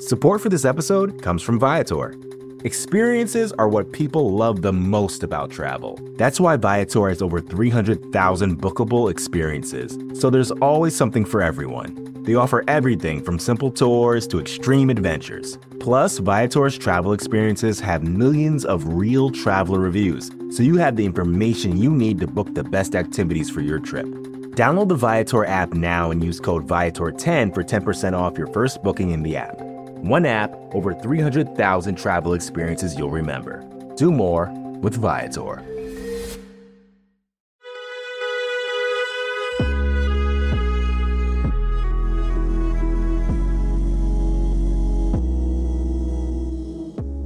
Support for this episode comes from Viator. Experiences are what people love the most about travel. That's why Viator has over 300,000 bookable experiences. So there's always something for everyone. They offer everything from simple tours to extreme adventures. Plus, Viator's travel experiences have millions of real traveler reviews, so you have the information you need to book the best activities for your trip. Download the Viator app now and use code Viator10 for 10% off your first booking in the app. One app, over 300,000 travel experiences you'll remember. Do more with Viator.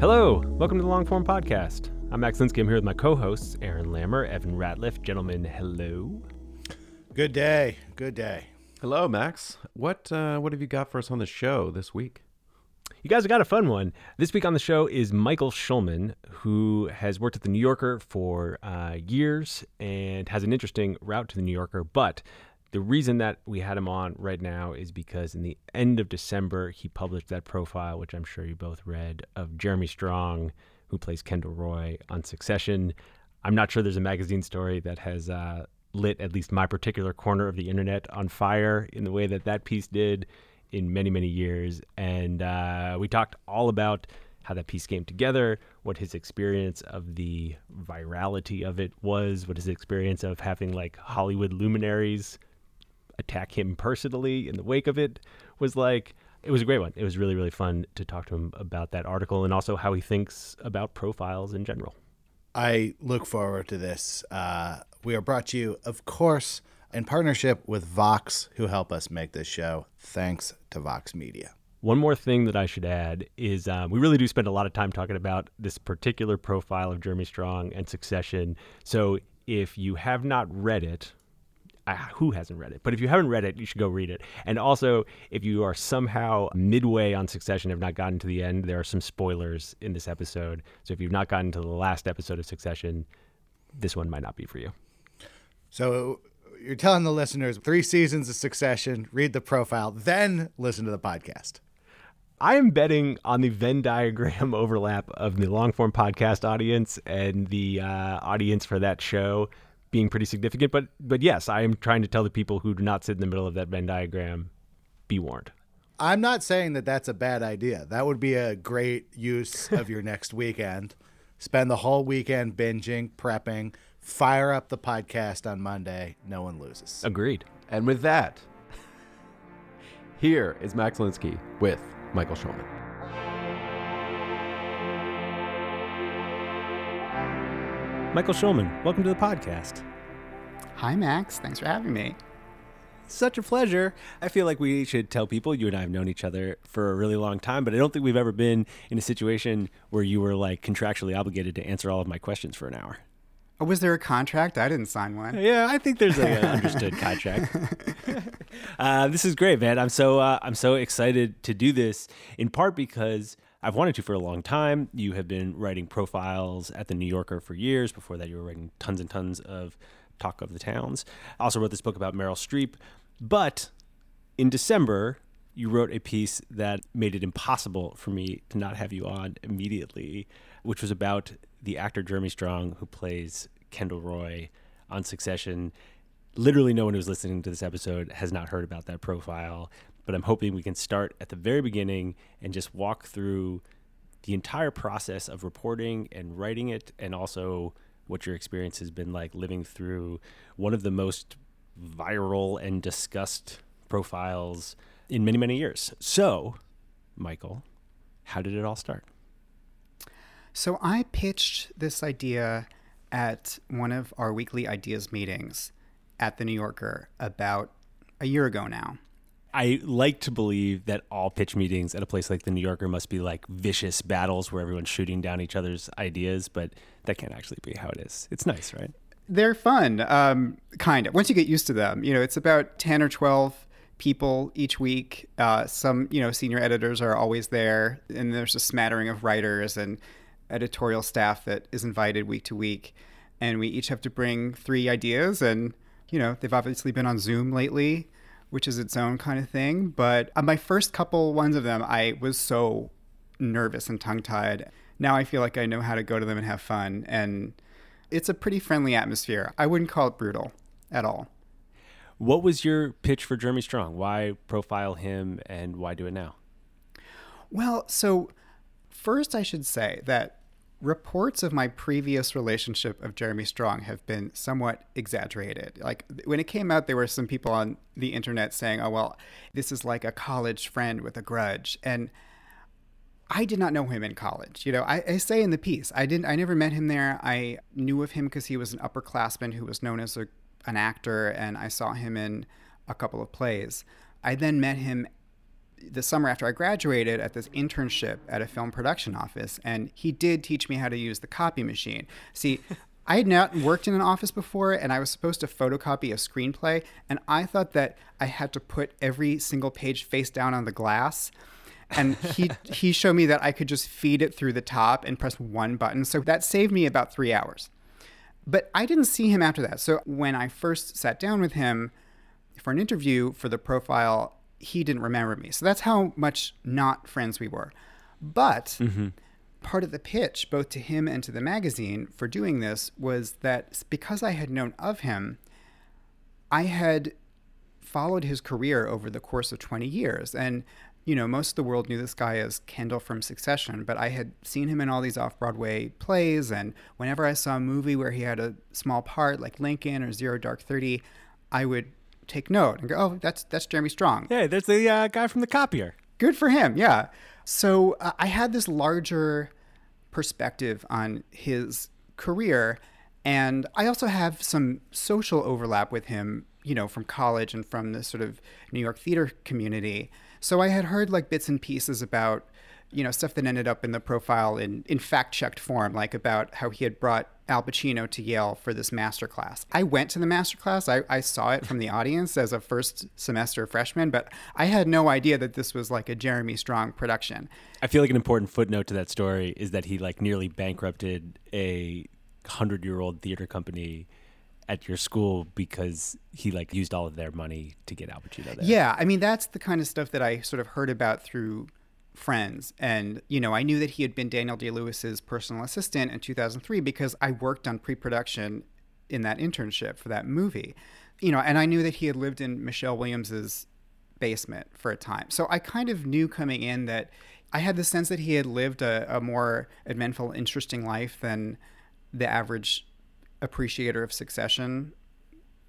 Hello, welcome to the Longform Podcast. I'm Max Linsky. I'm here with my co-hosts, Aaron Lammer, Evan Ratliff. Gentlemen, hello. Good day. Good day. Hello, Max. What uh, what have you got for us on the show this week? You guys have got a fun one. This week on the show is Michael Schulman, who has worked at the New Yorker for uh, years and has an interesting route to the New Yorker. But the reason that we had him on right now is because in the end of December, he published that profile, which I'm sure you both read, of Jeremy Strong, who plays Kendall Roy on Succession. I'm not sure there's a magazine story that has uh, lit at least my particular corner of the internet on fire in the way that that piece did in many, many years. And uh, we talked all about how that piece came together, what his experience of the virality of it was, what his experience of having like Hollywood luminaries attack him personally in the wake of it was like it was a great one. It was really really fun to talk to him about that article and also how he thinks about profiles in general. I look forward to this. Uh, we are brought to you, of course, in partnership with Vox, who help us make this show. Thanks to Vox Media. One more thing that I should add is um, we really do spend a lot of time talking about this particular profile of Jeremy Strong and Succession. So if you have not read it, who hasn't read it? But if you haven't read it, you should go read it. And also, if you are somehow midway on Succession, have not gotten to the end, there are some spoilers in this episode. So if you've not gotten to the last episode of Succession, this one might not be for you. So you're telling the listeners three seasons of Succession, read the profile, then listen to the podcast. I am betting on the Venn diagram overlap of the long form podcast audience and the uh, audience for that show being pretty significant. But but yes, I am trying to tell the people who do not sit in the middle of that Venn diagram, be warned. I'm not saying that that's a bad idea. That would be a great use of your next weekend. Spend the whole weekend binging, prepping, fire up the podcast on Monday. No one loses. Agreed. And with that, here is Max Linsky with Michael Schulman. Michael Schulman, welcome to the podcast. Hi, Max. Thanks for having me. Such a pleasure. I feel like we should tell people you and I have known each other for a really long time, but I don't think we've ever been in a situation where you were like contractually obligated to answer all of my questions for an hour. Oh, was there a contract? I didn't sign one. Yeah, I think there's an understood contract. uh, this is great, man. I'm so uh, I'm so excited to do this. In part because I've wanted to for a long time. You have been writing profiles at the New Yorker for years. Before that, you were writing tons and tons of Talk of the Towns. I also wrote this book about Meryl Streep. But in December, you wrote a piece that made it impossible for me to not have you on immediately, which was about the actor Jeremy Strong, who plays Kendall Roy on Succession. Literally, no one who's listening to this episode has not heard about that profile but I'm hoping we can start at the very beginning and just walk through the entire process of reporting and writing it, and also what your experience has been like living through one of the most viral and discussed profiles in many, many years. So, Michael, how did it all start? So, I pitched this idea at one of our weekly ideas meetings at the New Yorker about a year ago now. I like to believe that all pitch meetings at a place like the New Yorker must be like vicious battles where everyone's shooting down each other's ideas, but that can't actually be how it is. It's nice, right? They're fun, um, kind of. Once you get used to them, you know, it's about 10 or 12 people each week. Uh, some, you know, senior editors are always there, and there's a smattering of writers and editorial staff that is invited week to week. And we each have to bring three ideas, and, you know, they've obviously been on Zoom lately, which is its own kind of thing. But on my first couple ones of them, I was so nervous and tongue tied. Now I feel like I know how to go to them and have fun. And it's a pretty friendly atmosphere. I wouldn't call it brutal at all. What was your pitch for Jeremy Strong? Why profile him and why do it now? Well, so first I should say that reports of my previous relationship of Jeremy Strong have been somewhat exaggerated. Like when it came out, there were some people on the internet saying, oh, well, this is like a college friend with a grudge. And I did not know him in college. You know, I, I, say in the piece, I didn't. I never met him there. I knew of him because he was an upperclassman who was known as a, an actor, and I saw him in a couple of plays. I then met him the summer after I graduated at this internship at a film production office, and he did teach me how to use the copy machine. See. I had not worked in an office before, and I was supposed to photocopy a screenplay, and I thought that I had to put every single page face down on the glass and he he showed me that I could just feed it through the top and press one button. So that saved me about three hours. But I didn't see him after that. So when I first sat down with him for an interview for the profile, he didn't remember me. So that's how much not friends we were. But mm-hmm. part of the pitch, both to him and to the magazine for doing this, was that because I had known of him, I had followed his career over the course of 20 years. And you know, most of the world knew this guy as Kendall from Succession, but I had seen him in all these off Broadway plays. And whenever I saw a movie where he had a small part, like Lincoln or Zero Dark Thirty, I would take note and go, oh, that's, that's Jeremy Strong. Yeah, there's the uh, guy from the copier. Good for him. Yeah. So uh, I had this larger perspective on his career. And I also have some social overlap with him, you know, from college and from the sort of New York theater community. So I had heard like bits and pieces about, you know, stuff that ended up in the profile in, in fact checked form, like about how he had brought Al Pacino to Yale for this master class. I went to the master class. I, I saw it from the audience as a first semester freshman, but I had no idea that this was like a Jeremy Strong production. I feel like an important footnote to that story is that he like nearly bankrupted a hundred year old theater company at your school because he like used all of their money to get Al Pacino there. Yeah, I mean that's the kind of stuff that I sort of heard about through friends, and you know I knew that he had been Daniel Day Lewis's personal assistant in 2003 because I worked on pre-production in that internship for that movie, you know, and I knew that he had lived in Michelle Williams's basement for a time, so I kind of knew coming in that I had the sense that he had lived a, a more eventful, interesting life than the average appreciator of Succession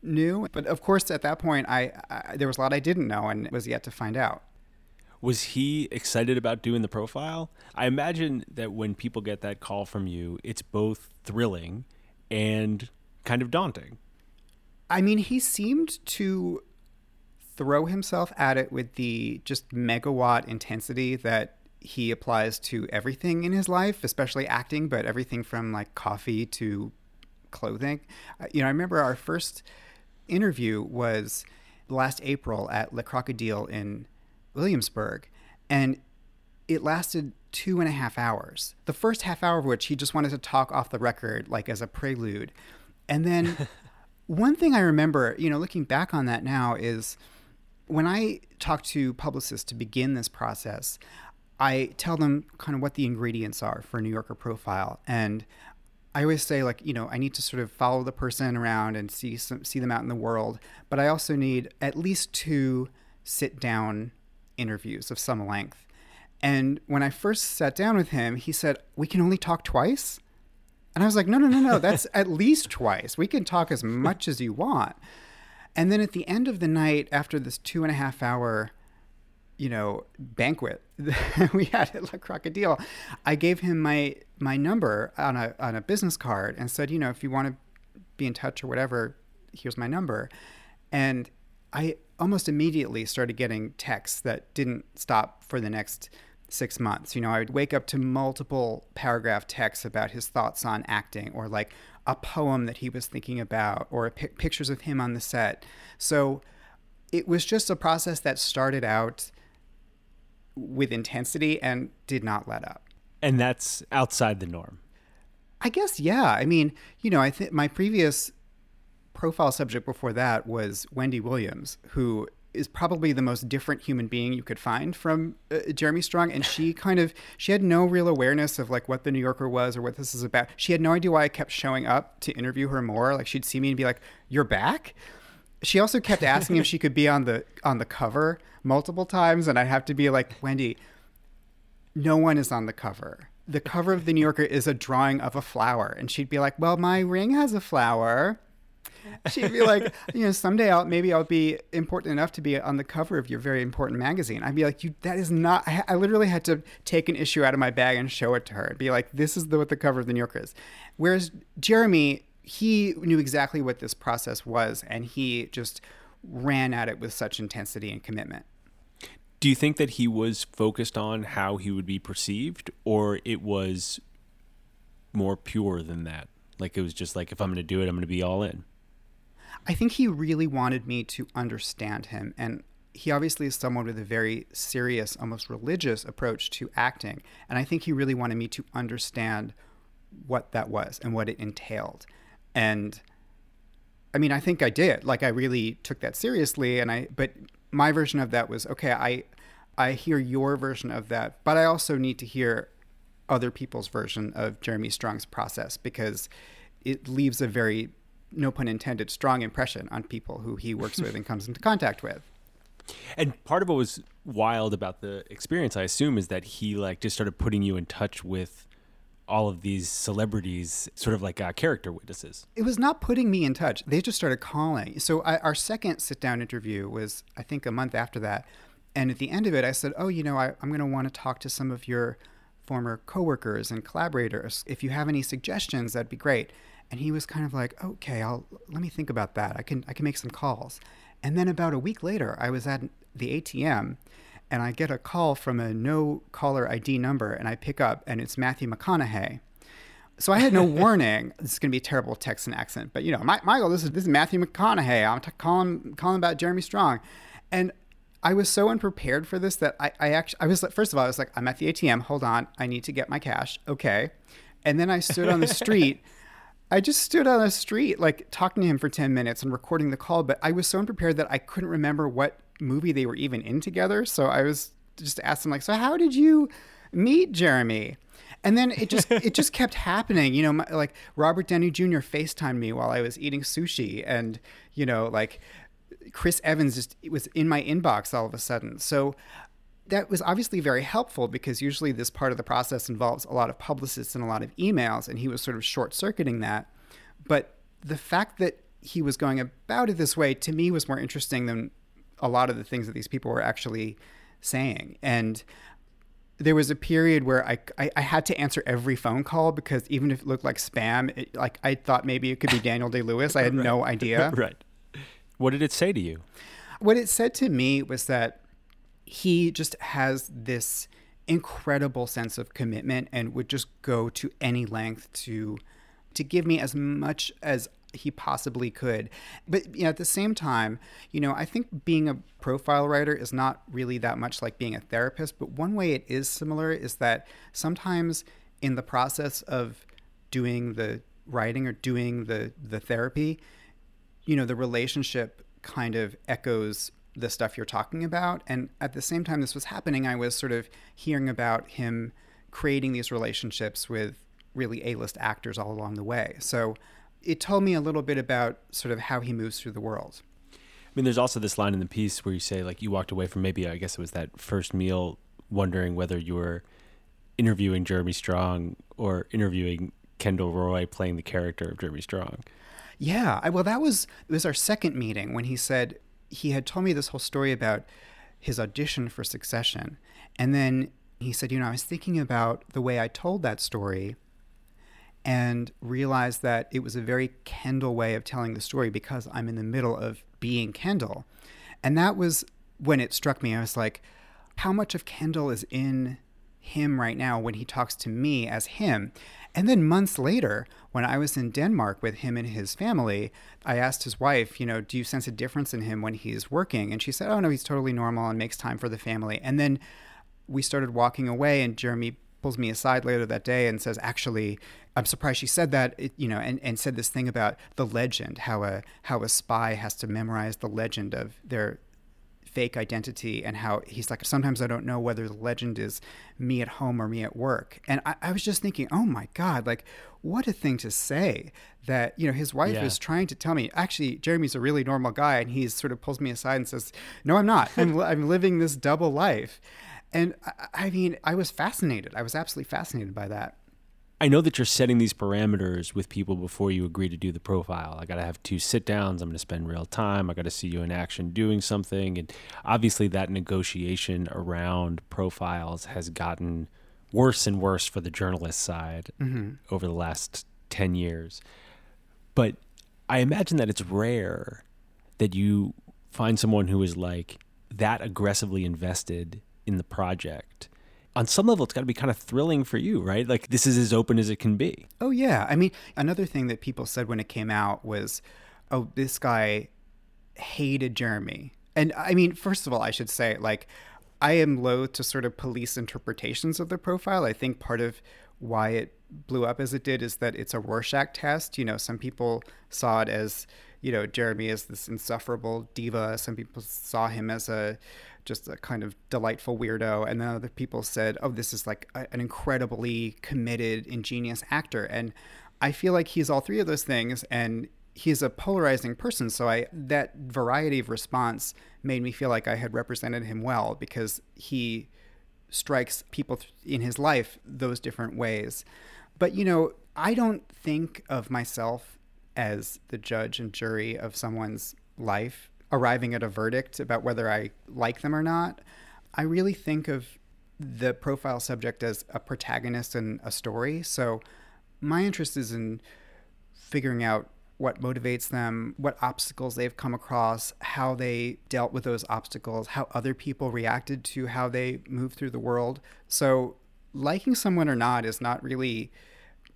knew. But of course, at that point, I, I, there was a lot I didn't know and was yet to find out. Was he excited about doing the profile? I imagine that when people get that call from you, it's both thrilling and kind of daunting. I mean, he seemed to throw himself at it with the just megawatt intensity that he applies to everything in his life, especially acting, but everything from like coffee to clothing. Uh, you know, I remember our first interview was last April at Le Crocodile in Williamsburg, and it lasted two and a half hours. The first half hour of which he just wanted to talk off the record, like as a prelude. And then one thing I remember, you know, looking back on that now is when I talk to publicists to begin this process, I tell them kind of what the ingredients are for a New Yorker profile. And I always say like you know I need to sort of follow the person around and see some, see them out in the world, but I also need at least two sit down interviews of some length. And when I first sat down with him, he said, "We can only talk twice." And I was like, "No, no, no, no. That's at least twice. We can talk as much as you want." And then at the end of the night, after this two and a half hour you know, banquet we had at La Crocodile, I gave him my my number on a on a business card and said, you know, if you want to be in touch or whatever, here's my number. And I almost immediately started getting texts that didn't stop for the next six months. You know, I would wake up to multiple paragraph texts about his thoughts on acting or like a poem that he was thinking about or pictures of him on the set. So it was just a process that started out with intensity and did not let up. And that's outside the norm. I guess, yeah. I mean, you know, I think my previous profile subject before that was Wendy Williams, who is probably the most different human being you could find from uh, Jeremy Strong and she kind of she had no real awareness of like what the New Yorker was or what this is about. She had no idea why I kept showing up to interview her more. Like she'd see me and be like, "You're back?" She also kept asking if she could be on the on the cover multiple times and I'd have to be like, "Wendy, no one is on the cover." The cover of the New Yorker is a drawing of a flower and she'd be like, "Well, my ring has a flower." She'd be like, you know, someday I'll maybe I'll be important enough to be on the cover of your very important magazine. I'd be like, you, that is not. I, I literally had to take an issue out of my bag and show it to her. and be like, this is the, what the cover of the New Yorker is. Whereas Jeremy, he knew exactly what this process was, and he just ran at it with such intensity and commitment. Do you think that he was focused on how he would be perceived, or it was more pure than that? Like it was just like, if I'm going to do it, I'm going to be all in. I think he really wanted me to understand him. And he obviously is someone with a very serious, almost religious approach to acting. And I think he really wanted me to understand what that was and what it entailed. And I mean, I think I did. Like I really took that seriously and I but my version of that was okay, I I hear your version of that, but I also need to hear other people's version of Jeremy Strong's process because it leaves a very no pun intended, strong impression on people who he works with and comes into contact with. And part of what was wild about the experience, I assume, is that he like just started putting you in touch with all of these celebrities, sort of like uh, character witnesses. It was not putting me in touch; they just started calling. So I, our second sit-down interview was, I think, a month after that. And at the end of it, I said, "Oh, you know, I, I'm going to want to talk to some of your former coworkers and collaborators. If you have any suggestions, that'd be great." And he was kind of like, okay, I'll let me think about that. I can I can make some calls. And then about a week later, I was at the ATM and I get a call from a no caller ID number and I pick up and it's Matthew McConaughey. So I had no warning. This is going to be a terrible Texan accent, but you know, My, Michael, this is this is Matthew McConaughey. I'm t- calling calling about Jeremy Strong, and I was so unprepared for this that I, I actually I was first of all I was like I'm at the ATM. Hold on, I need to get my cash. Okay, and then I stood on the street. I just stood on the street, like talking to him for 10 minutes and recording the call, but I was so unprepared that I couldn't remember what movie they were even in together. So I was just asking, like, so how did you meet Jeremy? And then it just it just kept happening, you know. My, like Robert Downey Jr. Facetimed me while I was eating sushi, and you know, like Chris Evans just was in my inbox all of a sudden. So that was obviously very helpful because usually this part of the process involves a lot of publicists and a lot of emails, and he was sort of short circuiting that. But the fact that he was going about it this way to me was more interesting than a lot of the things that these people were actually saying. And there was a period where I, I, I, had to answer every phone call because even if it looked like spam, it, like I thought maybe it could be Daniel Day Lewis. I had right. no idea. right. What did it say to you? What it said to me was that he just has this incredible sense of commitment and would just go to any length to to give me as much as he possibly could. But you know, at the same time, you know, I think being a profile writer is not really that much like being a therapist, but one way it is similar is that sometimes in the process of doing the writing or doing the the therapy, you know, the relationship kind of echoes the stuff you're talking about. And at the same time this was happening, I was sort of hearing about him creating these relationships with really A-list actors all along the way. So it told me a little bit about sort of how he moves through the world. I mean, there's also this line in the piece where you say, like, you walked away from maybe, I guess it was that first meal, wondering whether you were interviewing Jeremy Strong or interviewing Kendall Roy playing the character of Jeremy Strong. Yeah, I, well, that was it was our second meeting when he said, he had told me this whole story about his audition for Succession. And then he said, You know, I was thinking about the way I told that story and realized that it was a very Kendall way of telling the story because I'm in the middle of being Kendall. And that was when it struck me. I was like, how much of Kendall is in him right now when he talks to me as him? And then months later, when I was in Denmark with him and his family, I asked his wife, you know, do you sense a difference in him when he's working? And she said, oh, no, he's totally normal and makes time for the family. And then we started walking away, and Jeremy pulls me aside later that day and says, actually, I'm surprised she said that, you know, and, and said this thing about the legend, how a how a spy has to memorize the legend of their fake identity and how he's like sometimes i don't know whether the legend is me at home or me at work. And i, I was just thinking oh my god like what a thing to say that you know his wife yeah. is trying to tell me actually jeremy's a really normal guy and he sort of pulls me aside and says no i'm not. I'm, I'm living this double life. And I, I mean i was fascinated. I was absolutely fascinated by that I know that you're setting these parameters with people before you agree to do the profile. I got to have two sit downs. I'm going to spend real time. I got to see you in action doing something. And obviously, that negotiation around profiles has gotten worse and worse for the journalist side mm-hmm. over the last 10 years. But I imagine that it's rare that you find someone who is like that aggressively invested in the project on some level, it's got to be kind of thrilling for you, right? Like this is as open as it can be. Oh, yeah. I mean, another thing that people said when it came out was, oh, this guy hated Jeremy. And I mean, first of all, I should say, like, I am loath to sort of police interpretations of the profile. I think part of why it blew up as it did is that it's a Rorschach test. You know, some people saw it as, you know, Jeremy is this insufferable diva. Some people saw him as a just a kind of delightful weirdo. And then other people said, oh, this is like a, an incredibly committed, ingenious actor. And I feel like he's all three of those things. And he's a polarizing person. So I that variety of response made me feel like I had represented him well because he strikes people in his life those different ways. But you know, I don't think of myself as the judge and jury of someone's life arriving at a verdict about whether I like them or not. I really think of the profile subject as a protagonist in a story. So my interest is in figuring out what motivates them, what obstacles they've come across, how they dealt with those obstacles, how other people reacted to how they move through the world. So liking someone or not is not really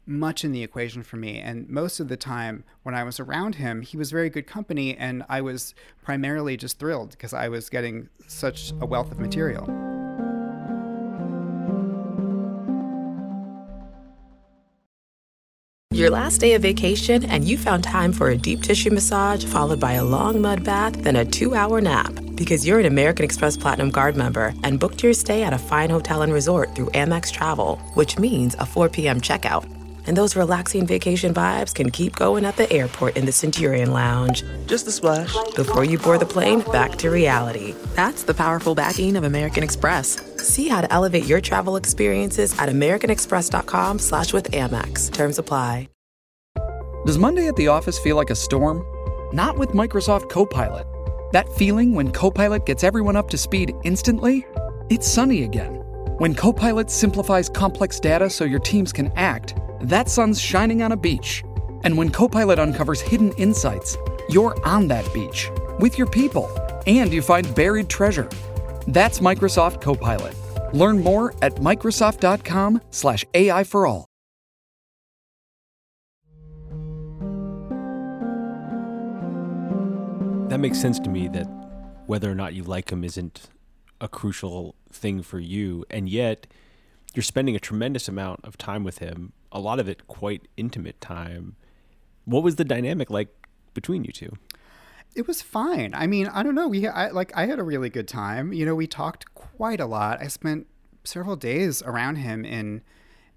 much in the equation for me. And most of the time when I was around him, he was very good company, and I was primarily just thrilled because I was getting such a wealth of material. Your last day of vacation, and you found time for a deep tissue massage followed by a long mud bath, then a two hour nap. Because you're an American Express Platinum Card member and booked your stay at a fine hotel and resort through Amex Travel, which means a 4 p.m. checkout and those relaxing vacation vibes can keep going at the airport in the Centurion Lounge. Just a splash before you board the plane back to reality. That's the powerful backing of American Express. See how to elevate your travel experiences at americanexpress.com slash with Amex. Terms apply. Does Monday at the office feel like a storm? Not with Microsoft Copilot. That feeling when Copilot gets everyone up to speed instantly? It's sunny again. When Copilot simplifies complex data so your teams can act that sun's shining on a beach. And when Copilot uncovers hidden insights, you're on that beach with your people and you find buried treasure. That's Microsoft Copilot. Learn more at Microsoft.com/slash AI for all. That makes sense to me that whether or not you like him isn't a crucial thing for you. And yet you're spending a tremendous amount of time with him a lot of it quite intimate time. What was the dynamic like between you two? It was fine. I mean, I don't know. We I, like I had a really good time. You know, we talked quite a lot. I spent several days around him in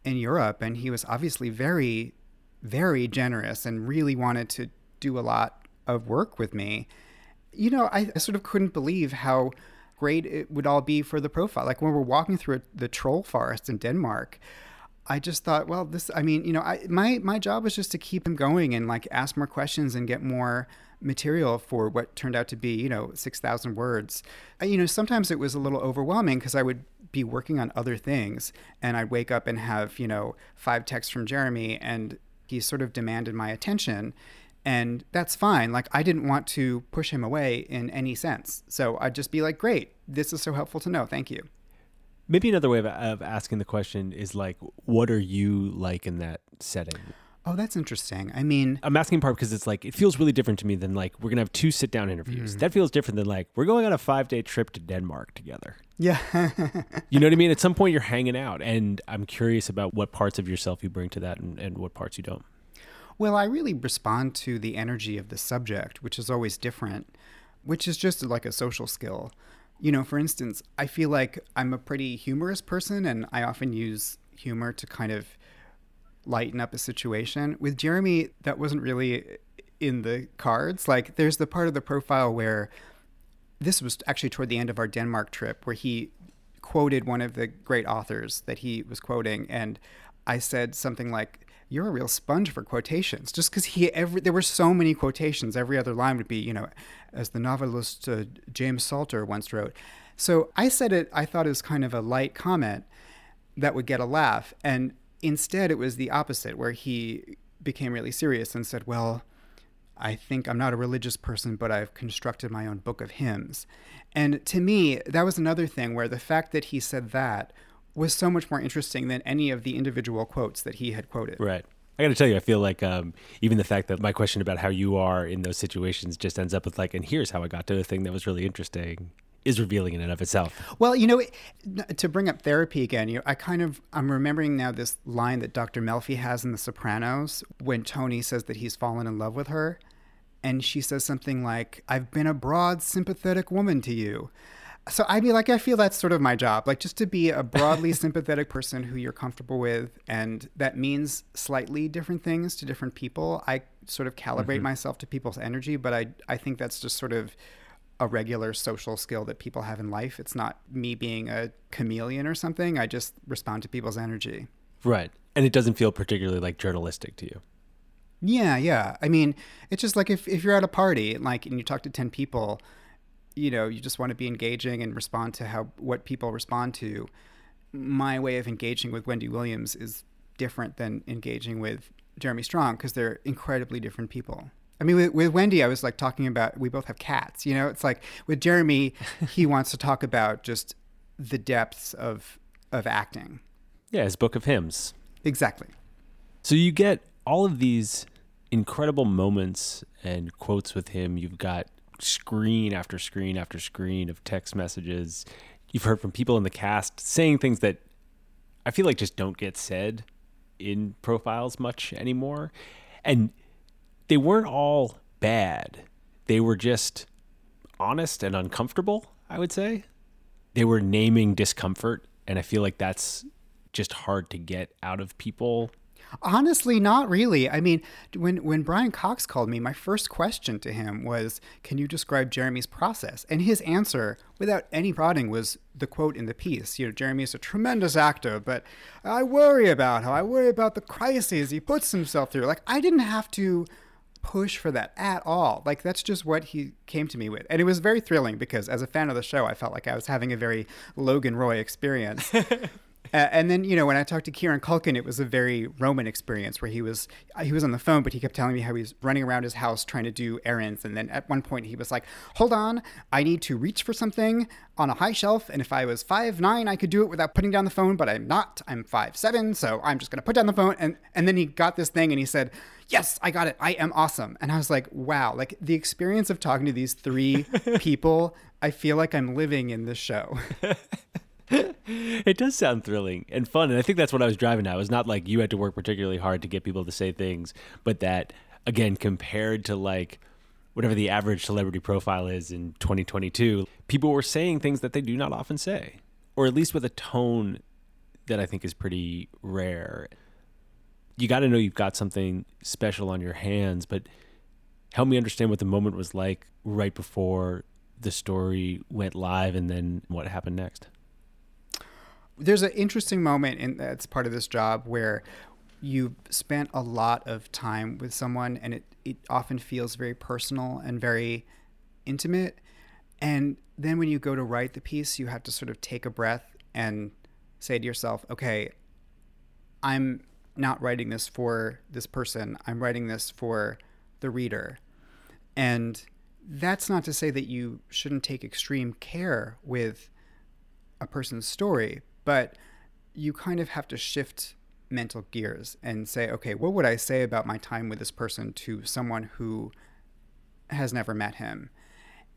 in Europe, and he was obviously very, very generous and really wanted to do a lot of work with me. You know, I, I sort of couldn't believe how great it would all be for the profile. Like when we're walking through the troll forest in Denmark, I just thought, well, this, I mean, you know, I, my, my job was just to keep him going and like ask more questions and get more material for what turned out to be, you know, 6,000 words. You know, sometimes it was a little overwhelming because I would be working on other things and I'd wake up and have, you know, five texts from Jeremy and he sort of demanded my attention. And that's fine. Like, I didn't want to push him away in any sense. So I'd just be like, great, this is so helpful to know. Thank you. Maybe another way of, of asking the question is like, what are you like in that setting? Oh, that's interesting. I mean, I'm asking in part because it's like it feels really different to me than like we're gonna have two sit down interviews. Mm. That feels different than like we're going on a five day trip to Denmark together. yeah. You know what I mean? At some point you're hanging out, and I'm curious about what parts of yourself you bring to that and, and what parts you don't. Well, I really respond to the energy of the subject, which is always different, which is just like a social skill. You know, for instance, I feel like I'm a pretty humorous person and I often use humor to kind of lighten up a situation. With Jeremy, that wasn't really in the cards. Like, there's the part of the profile where this was actually toward the end of our Denmark trip where he quoted one of the great authors that he was quoting. And I said something like, you're a real sponge for quotations just because he every there were so many quotations every other line would be you know as the novelist uh, james salter once wrote so i said it i thought it was kind of a light comment that would get a laugh and instead it was the opposite where he became really serious and said well I think I'm not a religious person, but I've constructed my own book of hymns. And to me, that was another thing where the fact that he said that was so much more interesting than any of the individual quotes that he had quoted. Right. I got to tell you, I feel like um, even the fact that my question about how you are in those situations just ends up with like, and here's how I got to a thing that was really interesting, is revealing in and of itself. Well, you know, to bring up therapy again, you know, I kind of I'm remembering now this line that Dr. Melfi has in The Sopranos when Tony says that he's fallen in love with her, and she says something like, "I've been a broad, sympathetic woman to you." So I'd be like, I feel that's sort of my job, like just to be a broadly sympathetic person who you're comfortable with, and that means slightly different things to different people. I sort of calibrate Mhm. myself to people's energy, but I I think that's just sort of a regular social skill that people have in life. It's not me being a chameleon or something. I just respond to people's energy. Right. And it doesn't feel particularly like journalistic to you. Yeah, yeah. I mean, it's just like if, if you're at a party like and you talk to 10 people, you know, you just want to be engaging and respond to how what people respond to. My way of engaging with Wendy Williams is different than engaging with Jeremy Strong because they're incredibly different people. I mean, with, with Wendy, I was like talking about we both have cats. You know, it's like with Jeremy, he wants to talk about just the depths of of acting. Yeah, his book of hymns. Exactly. So you get all of these incredible moments and quotes with him. You've got screen after screen after screen of text messages. You've heard from people in the cast saying things that I feel like just don't get said in profiles much anymore. And they weren't all bad. They were just honest and uncomfortable, I would say. They were naming discomfort, and I feel like that's just hard to get out of people Honestly, not really. I mean, when when Brian Cox called me, my first question to him was, "Can you describe Jeremy's process?" And his answer, without any prodding, was the quote in the piece. You know, Jeremy is a tremendous actor, but I worry about how I worry about the crises he puts himself through. Like I didn't have to push for that at all. Like that's just what he came to me with. And it was very thrilling because as a fan of the show, I felt like I was having a very Logan Roy experience. Uh, and then you know when I talked to Kieran Culkin, it was a very Roman experience where he was he was on the phone, but he kept telling me how he was running around his house trying to do errands. And then at one point he was like, "Hold on, I need to reach for something on a high shelf, and if I was five nine, I could do it without putting down the phone, but I'm not. I'm five seven, so I'm just gonna put down the phone." And and then he got this thing, and he said, "Yes, I got it. I am awesome." And I was like, "Wow!" Like the experience of talking to these three people, I feel like I'm living in this show. it does sound thrilling and fun and i think that's what i was driving at it was not like you had to work particularly hard to get people to say things but that again compared to like whatever the average celebrity profile is in 2022 people were saying things that they do not often say or at least with a tone that i think is pretty rare. You got to know you've got something special on your hands but help me understand what the moment was like right before the story went live and then what happened next there's an interesting moment in that's part of this job where you've spent a lot of time with someone and it, it often feels very personal and very intimate and then when you go to write the piece you have to sort of take a breath and say to yourself okay i'm not writing this for this person i'm writing this for the reader. And that's not to say that you shouldn't take extreme care with a person's story, but you kind of have to shift mental gears and say, okay, what would I say about my time with this person to someone who has never met him?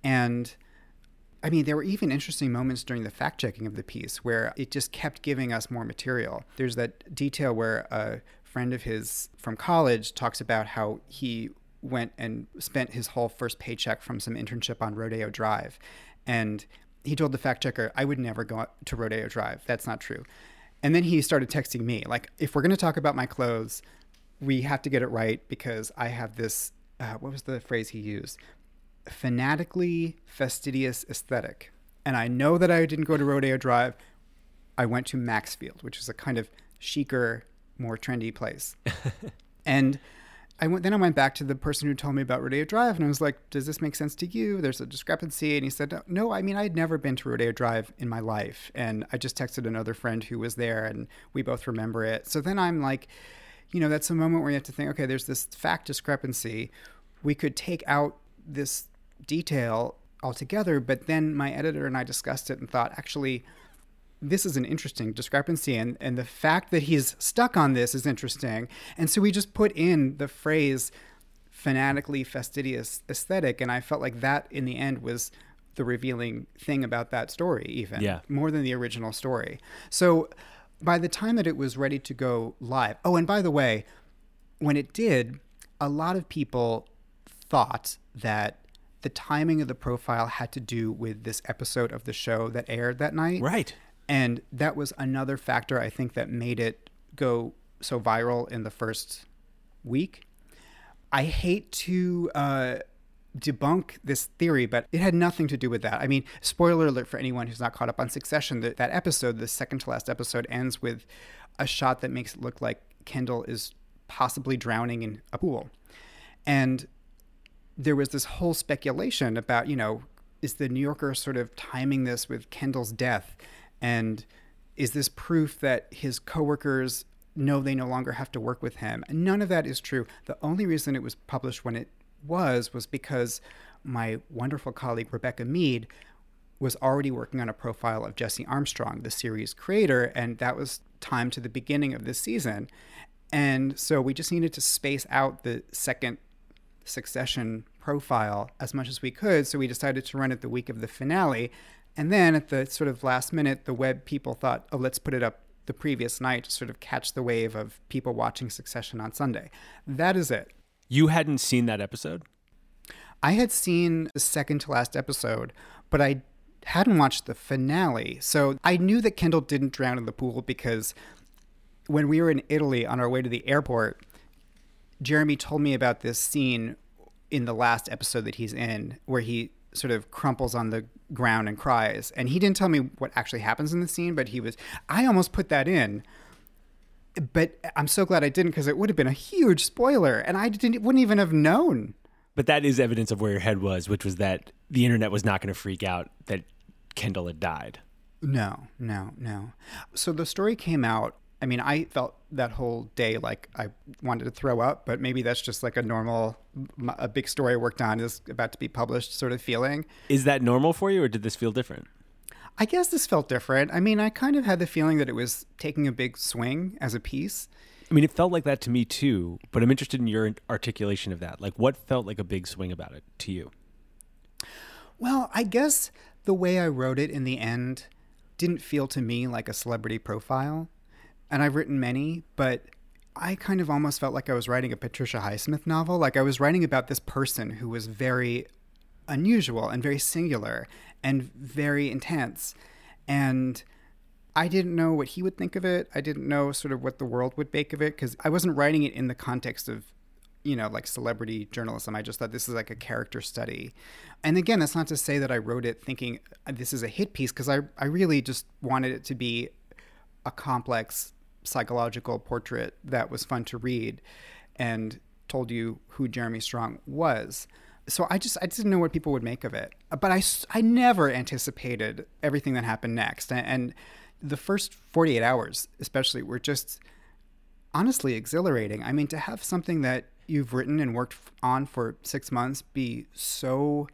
And I mean, there were even interesting moments during the fact checking of the piece where it just kept giving us more material. There's that detail where a friend of his from college talks about how he went and spent his whole first paycheck from some internship on Rodeo Drive. And he told the fact checker, I would never go to Rodeo Drive. That's not true. And then he started texting me, like, if we're going to talk about my clothes, we have to get it right because I have this, uh, what was the phrase he used? Fanatically fastidious aesthetic. And I know that I didn't go to Rodeo Drive. I went to Maxfield, which is a kind of chicer, more trendy place. and I went then I went back to the person who told me about Rodeo Drive and I was like, "Does this make sense to you?" There's a discrepancy, and he said, "No, I mean I had never been to Rodeo Drive in my life." And I just texted another friend who was there, and we both remember it. So then I'm like, you know, that's a moment where you have to think, okay, there's this fact discrepancy. We could take out this detail altogether, but then my editor and I discussed it and thought, actually, this is an interesting discrepancy and, and the fact that he's stuck on this is interesting and so we just put in the phrase fanatically fastidious aesthetic and i felt like that in the end was the revealing thing about that story even Yeah. more than the original story so by the time that it was ready to go live oh and by the way when it did a lot of people thought that the timing of the profile had to do with this episode of the show that aired that night Right. And that was another factor I think that made it go so viral in the first week. I hate to uh, debunk this theory, but it had nothing to do with that. I mean, spoiler alert for anyone who's not caught up on Succession, that, that episode, the second to last episode, ends with a shot that makes it look like Kendall is possibly drowning in a pool. And there was this whole speculation about, you know, is the New Yorker sort of timing this with Kendall's death? And is this proof that his coworkers know they no longer have to work with him? None of that is true. The only reason it was published when it was was because my wonderful colleague Rebecca Mead was already working on a profile of Jesse Armstrong, the series creator, and that was timed to the beginning of this season. And so we just needed to space out the second succession profile as much as we could. So we decided to run it the week of the finale. And then at the sort of last minute, the web people thought, oh, let's put it up the previous night to sort of catch the wave of people watching Succession on Sunday. That is it. You hadn't seen that episode? I had seen the second to last episode, but I hadn't watched the finale. So I knew that Kendall didn't drown in the pool because when we were in Italy on our way to the airport, Jeremy told me about this scene in the last episode that he's in where he sort of crumples on the ground and cries. And he didn't tell me what actually happens in the scene, but he was I almost put that in. But I'm so glad I didn't because it would have been a huge spoiler and I didn't wouldn't even have known. But that is evidence of where your head was, which was that the internet was not going to freak out that Kendall had died. No, no, no. So the story came out. I mean, I felt that whole day like I wanted to throw up, but maybe that's just like a normal, a big story I worked on is about to be published sort of feeling. Is that normal for you, or did this feel different? I guess this felt different. I mean, I kind of had the feeling that it was taking a big swing as a piece. I mean, it felt like that to me too, but I'm interested in your articulation of that. Like, what felt like a big swing about it to you? Well, I guess the way I wrote it in the end didn't feel to me like a celebrity profile. And I've written many, but I kind of almost felt like I was writing a Patricia Highsmith novel. Like I was writing about this person who was very unusual and very singular and very intense. And I didn't know what he would think of it. I didn't know sort of what the world would make of it because I wasn't writing it in the context of, you know, like celebrity journalism. I just thought this is like a character study. And again, that's not to say that I wrote it thinking this is a hit piece because I, I really just wanted it to be a complex psychological portrait that was fun to read and told you who Jeremy Strong was. So I just I didn't know what people would make of it. But I, I never anticipated everything that happened next. And, and the first 48 hours especially were just honestly exhilarating. I mean to have something that you've written and worked on for six months be so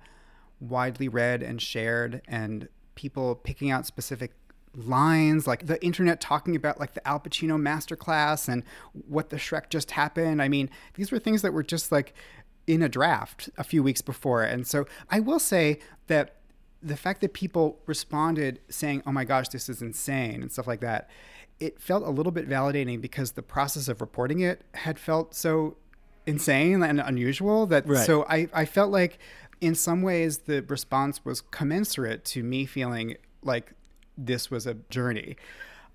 widely read and shared and people picking out specific lines like the internet talking about like the al pacino masterclass and what the shrek just happened i mean these were things that were just like in a draft a few weeks before and so i will say that the fact that people responded saying oh my gosh this is insane and stuff like that it felt a little bit validating because the process of reporting it had felt so insane and unusual that Right. so I, I felt like in some ways the response was commensurate to me feeling like this was a journey.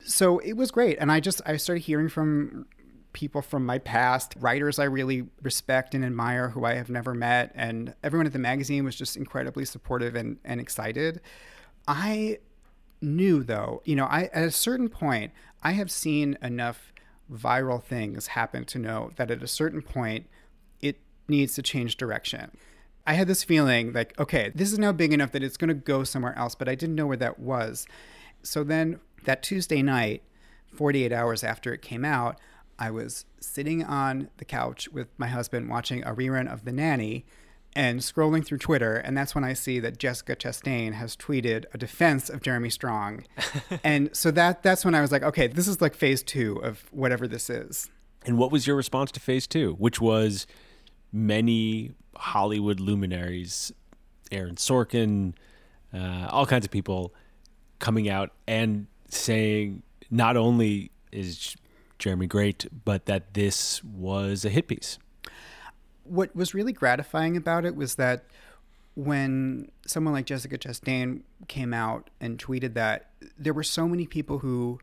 So it was great. And i just i started hearing from people from my past writers i really respect and admire who i have never met. And everyone at the magazine was just incredibly supportive and, and excited. I knew though you know i at a certain point i have seen enough viral things happen to know that at a certain point it needs to change direction i had this feeling like okay this is now big enough that it's going to go somewhere else but i didn't know where that was so then that tuesday night 48 hours after it came out i was sitting on the couch with my husband watching a rerun of the nanny and scrolling through Twitter, and that's when I see that Jessica Chastain has tweeted a defense of Jeremy Strong, and so that that's when I was like, okay, this is like phase two of whatever this is. And what was your response to phase two, which was many Hollywood luminaries, Aaron Sorkin, uh, all kinds of people coming out and saying not only is Jeremy great, but that this was a hit piece. What was really gratifying about it was that when someone like Jessica Chastain came out and tweeted that, there were so many people who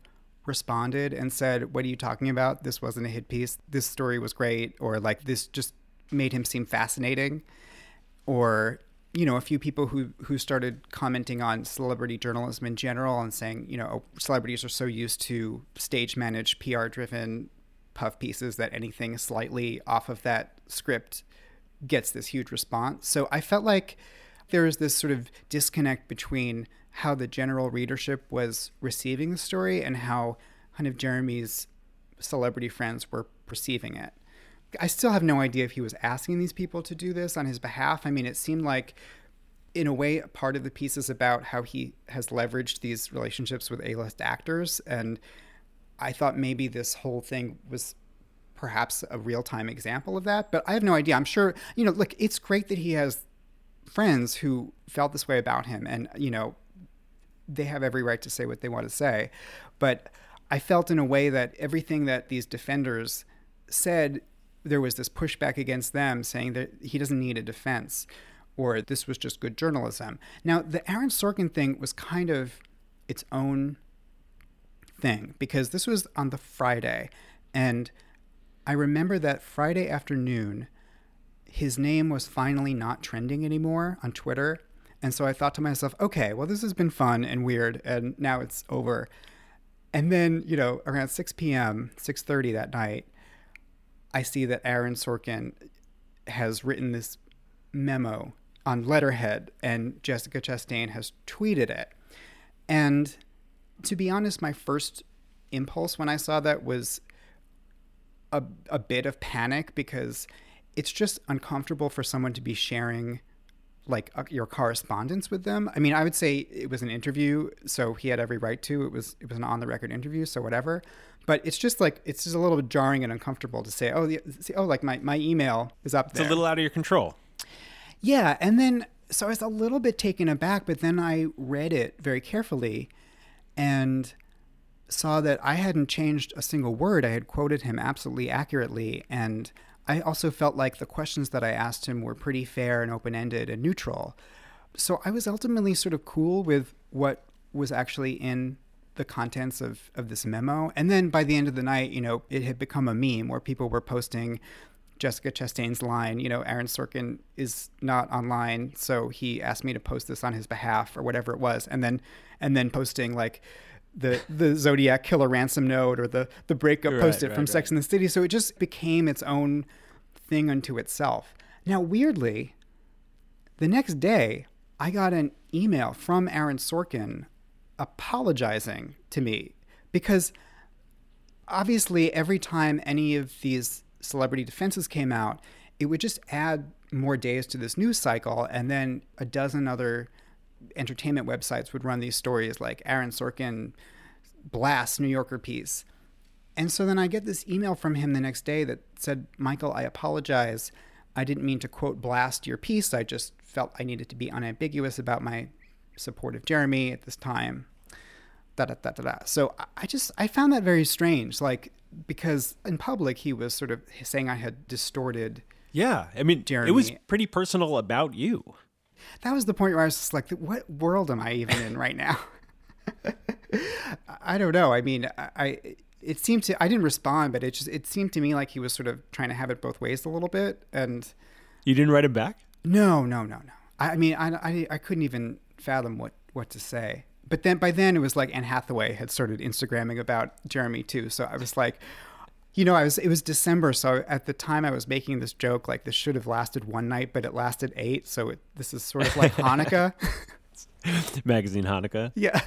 responded and said, What are you talking about? This wasn't a hit piece. This story was great. Or like, this just made him seem fascinating. Or, you know, a few people who, who started commenting on celebrity journalism in general and saying, you know, oh, celebrities are so used to stage managed, PR driven puff pieces that anything slightly off of that script gets this huge response. So I felt like there was this sort of disconnect between how the general readership was receiving the story and how kind of Jeremy's celebrity friends were perceiving it. I still have no idea if he was asking these people to do this on his behalf. I mean, it seemed like, in a way, a part of the piece is about how he has leveraged these relationships with A list actors. And I thought maybe this whole thing was perhaps a real time example of that, but I have no idea. I'm sure, you know, look, it's great that he has friends who felt this way about him. And, you know, they have every right to say what they want to say. But I felt in a way that everything that these defenders said, there was this pushback against them saying that he doesn't need a defense or this was just good journalism. Now, the Aaron Sorkin thing was kind of its own thing because this was on the Friday. And I remember that Friday afternoon, his name was finally not trending anymore on Twitter. And so I thought to myself, okay, well, this has been fun and weird, and now it's over. And then, you know, around 6 p.m., 6.30 that night, I see that Aaron Sorkin has written this memo on letterhead, and Jessica Chastain has tweeted it. And to be honest, my first impulse when I saw that was a, a bit of panic because it's just uncomfortable for someone to be sharing like uh, your correspondence with them. I mean, I would say it was an interview, so he had every right to. It was it was an on the record interview, so whatever. But it's just like it's just a little bit jarring and uncomfortable to say, oh, the, see, oh, like my my email is up there. It's a little out of your control. Yeah, and then so I was a little bit taken aback, but then I read it very carefully and saw that I hadn't changed a single word. I had quoted him absolutely accurately and I also felt like the questions that I asked him were pretty fair and open-ended and neutral. So I was ultimately sort of cool with what was actually in the contents of, of this memo. And then by the end of the night, you know, it had become a meme where people were posting Jessica Chastain's line, you know, Aaron Sorkin is not online, so he asked me to post this on his behalf or whatever it was, and then and then posting like the the Zodiac killer ransom note or the the breakup Right, post it right, from Sex and the City. So it just became its own thing unto itself. Now, weirdly, the next day I got an email from Aaron Sorkin apologizing to me because obviously every time any of these Celebrity Defenses came out, it would just add more days to this news cycle, and then a dozen other entertainment websites would run these stories like Aaron Sorkin blast New Yorker piece. And so then I get this email from him the next day that said, Michael, I apologize. I didn't mean to quote blast your piece. I just felt I needed to be unambiguous about my support of Jeremy at this time. Da da da da da. So I just I found that very strange. Like because in public he was sort of saying I had distorted. Yeah, I mean, Jeremy. it was pretty personal about you. That was the point where I was just like, what world am I even in right now? I don't know. I mean, I it seemed to I didn't respond, but it just it seemed to me like he was sort of trying to have it both ways a little bit. And You didn't write him back? no, no, no, no. I, I mean, I, I I couldn't even fathom what what to say. But then by then it was like Anne Hathaway had started Instagramming about Jeremy too. So I was like, you know, I was it was December, so at the time I was making this joke like this should have lasted one night, but it lasted eight. So it, this is sort of like Hanukkah. Magazine Hanukkah. yeah.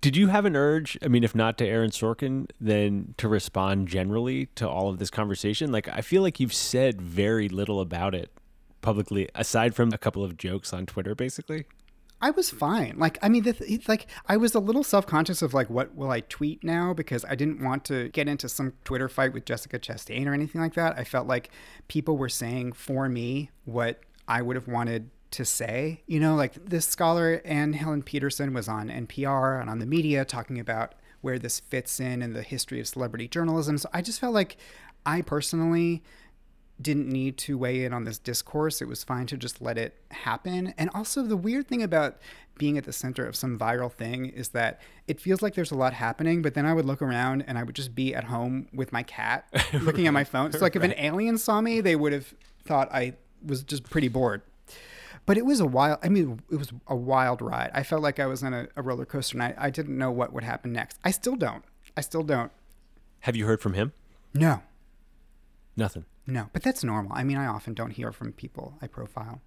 Did you have an urge, I mean, if not to Aaron Sorkin, then to respond generally to all of this conversation? Like, I feel like you've said very little about it publicly, aside from a couple of jokes on Twitter, basically. I was fine. Like, I mean, th- like I was a little self conscious of like, what will I tweet now? Because I didn't want to get into some Twitter fight with Jessica Chastain or anything like that. I felt like people were saying for me what I would have wanted to say. You know, like this scholar Anne Helen Petersen was on NPR and on the media talking about where this fits in in the history of celebrity journalism. So I just felt like I personally didn't need to weigh in on this discourse. It was fine to just let it happen. And also, the weird thing about being at the center of some viral thing is that it feels like there's a lot happening, but then I would look around and I would just be at home with my cat looking at my phone. So, like, if an alien saw me, they would have thought I was just pretty bored. But it was a wild, I mean, it was a wild ride. I felt like I was on a, a roller coaster and I, I didn't know what would happen next. I still don't. I still don't. Have you heard from him? No, Nothing. No. But that's normal. I mean, I often don't hear from people I profile.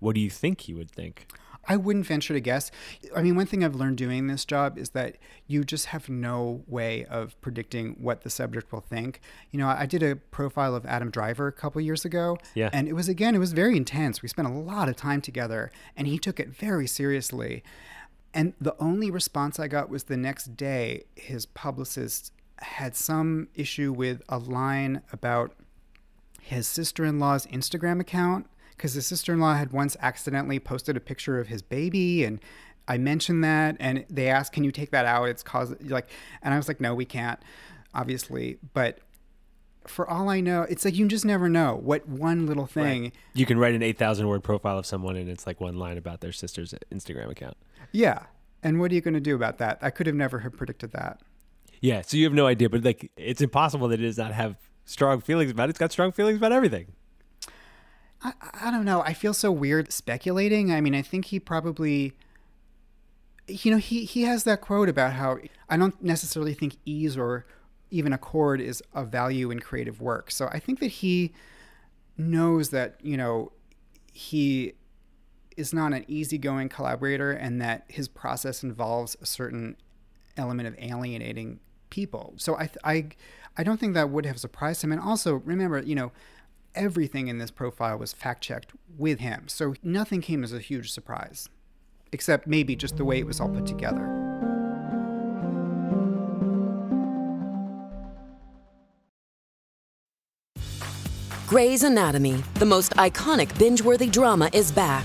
What do you think he would think? I wouldn't venture to guess. I mean, one thing I've learned doing this job is that you just have no way of predicting what the subject will think. You know, I did a profile of Adam Driver a couple years ago. Yeah. And it was, again, it was very intense. We spent a lot of time together, and he took it very seriously. And the only response I got was the next day, his publicist had some issue with a line about his sister in law's Instagram account because his sister in law had once accidentally posted a picture of his baby. And I mentioned that, and they asked, Can you take that out? It's cause like, and I was like, No, we can't, obviously. But for all I know, it's like you just never know what one little thing. You can write an 8,000 word profile of someone and it's like one line about their sister's Instagram account. Yeah. And what are you going to do about that? I could have never have predicted that. Yeah, so you have no idea, but like it's impossible that it does not have strong feelings about it. It's got strong feelings about everything. I, I don't know. I feel so weird speculating. I mean, I think he probably, you know, he, he has that quote about how I don't necessarily think ease or even accord is a value in creative work. So I think that he knows that, you know, he is not an easygoing collaborator and that his process involves a certain element of alienating people. So I, I, I don't think that would have surprised him. And also remember, you know, everything in this profile was fact checked with him. So nothing came as a huge surprise, except maybe just the way it was all put together. Grey's Anatomy, the most iconic binge worthy drama, is back,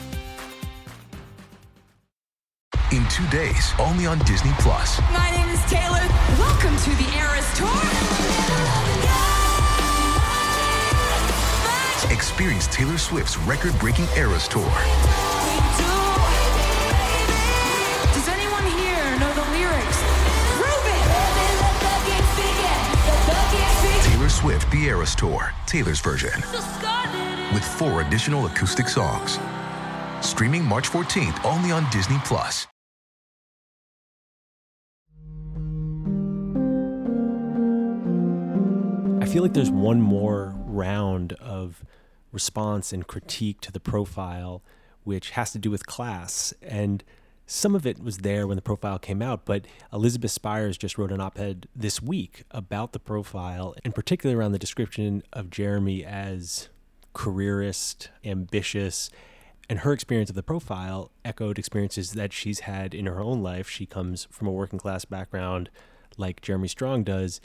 Two days, only on Disney Plus. My name is Taylor. Welcome to the Eras Tour. Experience Taylor Swift's record-breaking Eras Tour. Does anyone here know the lyrics? Taylor Swift The Eras Tour, Taylor's version. With four additional acoustic songs. Streaming March 14th only on Disney Plus. Feel like there's one more round of response and critique to the profile, which has to do with class. And some of it was there when the profile came out, but Elizabeth Spiers just wrote an op ed this week about the profile, and particularly around the description of Jeremy as careerist, ambitious, and her experience of the profile echoed experiences that she's had in her own life. She comes from a working class background like Jeremy Strong does,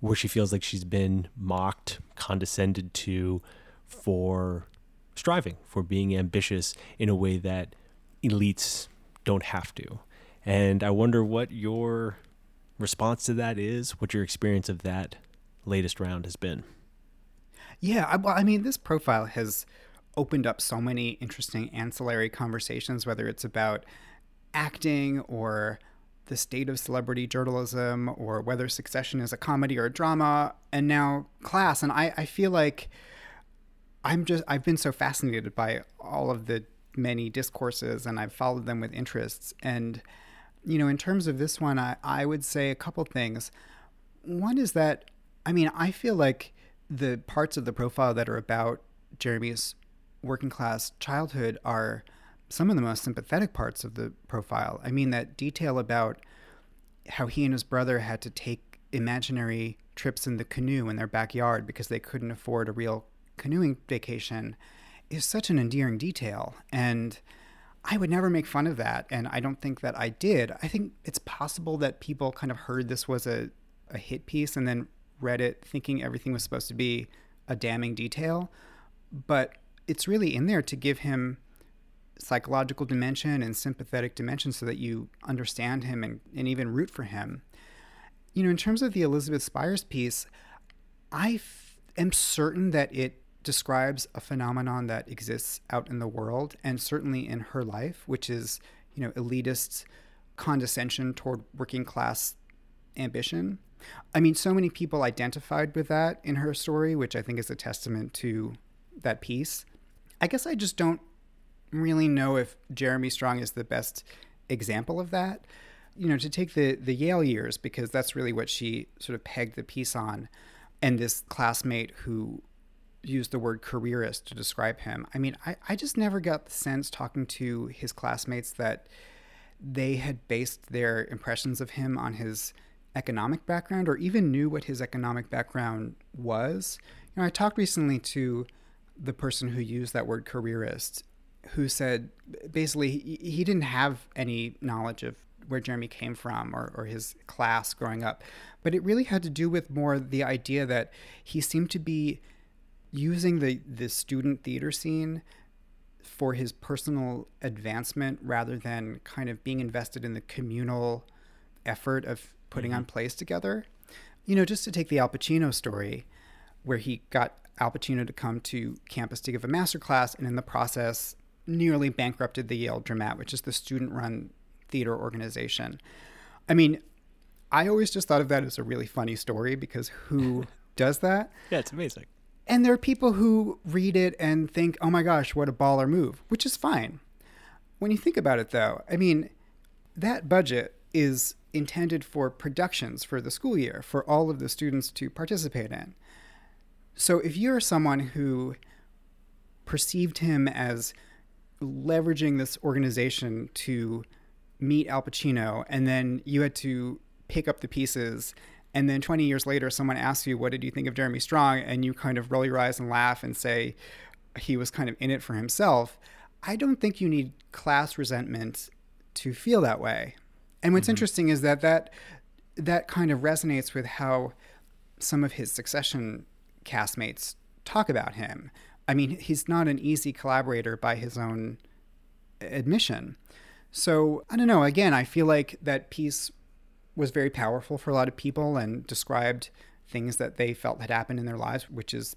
where she feels like she's been mocked, condescended to for striving, for being ambitious in a way that elites don't have to. And I wonder what your response to that is, what your experience of that latest round has been. Yeah, I, well, I mean, this profile has opened up so many interesting ancillary conversations, whether it's about acting or the state of celebrity journalism or whether Succession is a comedy or a drama, and now class. And I, I feel like I'm just, I've been so fascinated by all of the many discourses and I've followed them with interests. And, you know, in terms of this one, I, I would say a couple things. One is that, I mean, I feel like the parts of the profile that are about Jeremy's working class childhood are some of the most sympathetic parts of the profile. I mean, that detail about how he and his brother had to take imaginary trips in the canoe in their backyard because they couldn't afford a real canoeing vacation is such an endearing detail. And I would never make fun of that. And I don't think that I did. I think it's possible that people kind of heard this was a, a hit piece and then read it thinking everything was supposed to be a damning detail. But it's really in there to give him psychological dimension and sympathetic dimension so that you understand him and, and even root for him. You know, in terms of the Elizabeth Spiers piece, I f- am certain that it describes a phenomenon that exists out in the world and certainly in her life, which is, you know, elitist condescension toward working class ambition. I mean, so many people identified with that in her story, which I think is a testament to that piece. I guess I just don't really know if Jeremy Strong is the best example of that. You know, to take the the Yale years because that's really what she sort of pegged the piece on, and this classmate who used the word careerist to describe him. I mean, I, I just never got the sense talking to his classmates that they had based their impressions of him on his economic background or even knew what his economic background was. You know, I talked recently to the person who used that word careerist who said basically he, he didn't have any knowledge of where Jeremy came from or, or his class growing up. But it really had to do with more the idea that he seemed to be using the, the student theater scene for his personal advancement rather than kind of being invested in the communal effort of putting mm-hmm. on plays together. You know, just to take the Al Pacino story, where he got Al Pacino to come to campus to give a master class, and in the process, nearly bankrupted the Yale Dramat, which is the student run theater organization. I mean, I always just thought of that as a really funny story because who does that? Yeah, it's amazing. And there are people who read it and think, oh my gosh, what a baller move, which is fine. When you think about it, though, I mean, that budget is intended for productions for the school year for all of the students to participate in. So if you're someone who perceived him as leveraging this organization to meet Al Pacino, and then you had to pick up the pieces. And then 20 years later someone asks you what did you think of jeremy strong? And you kind of roll your eyes and laugh and say he was kind of in it for himself. I don't think you need class resentment to feel that way. And what's mm-hmm. interesting is that that that kind of resonates with how some of his succession castmates talk about him i mean he's not an easy collaborator by his own admission so i don't know again i feel like that piece was very powerful for a lot of people and described things that they felt had happened in their lives, which is,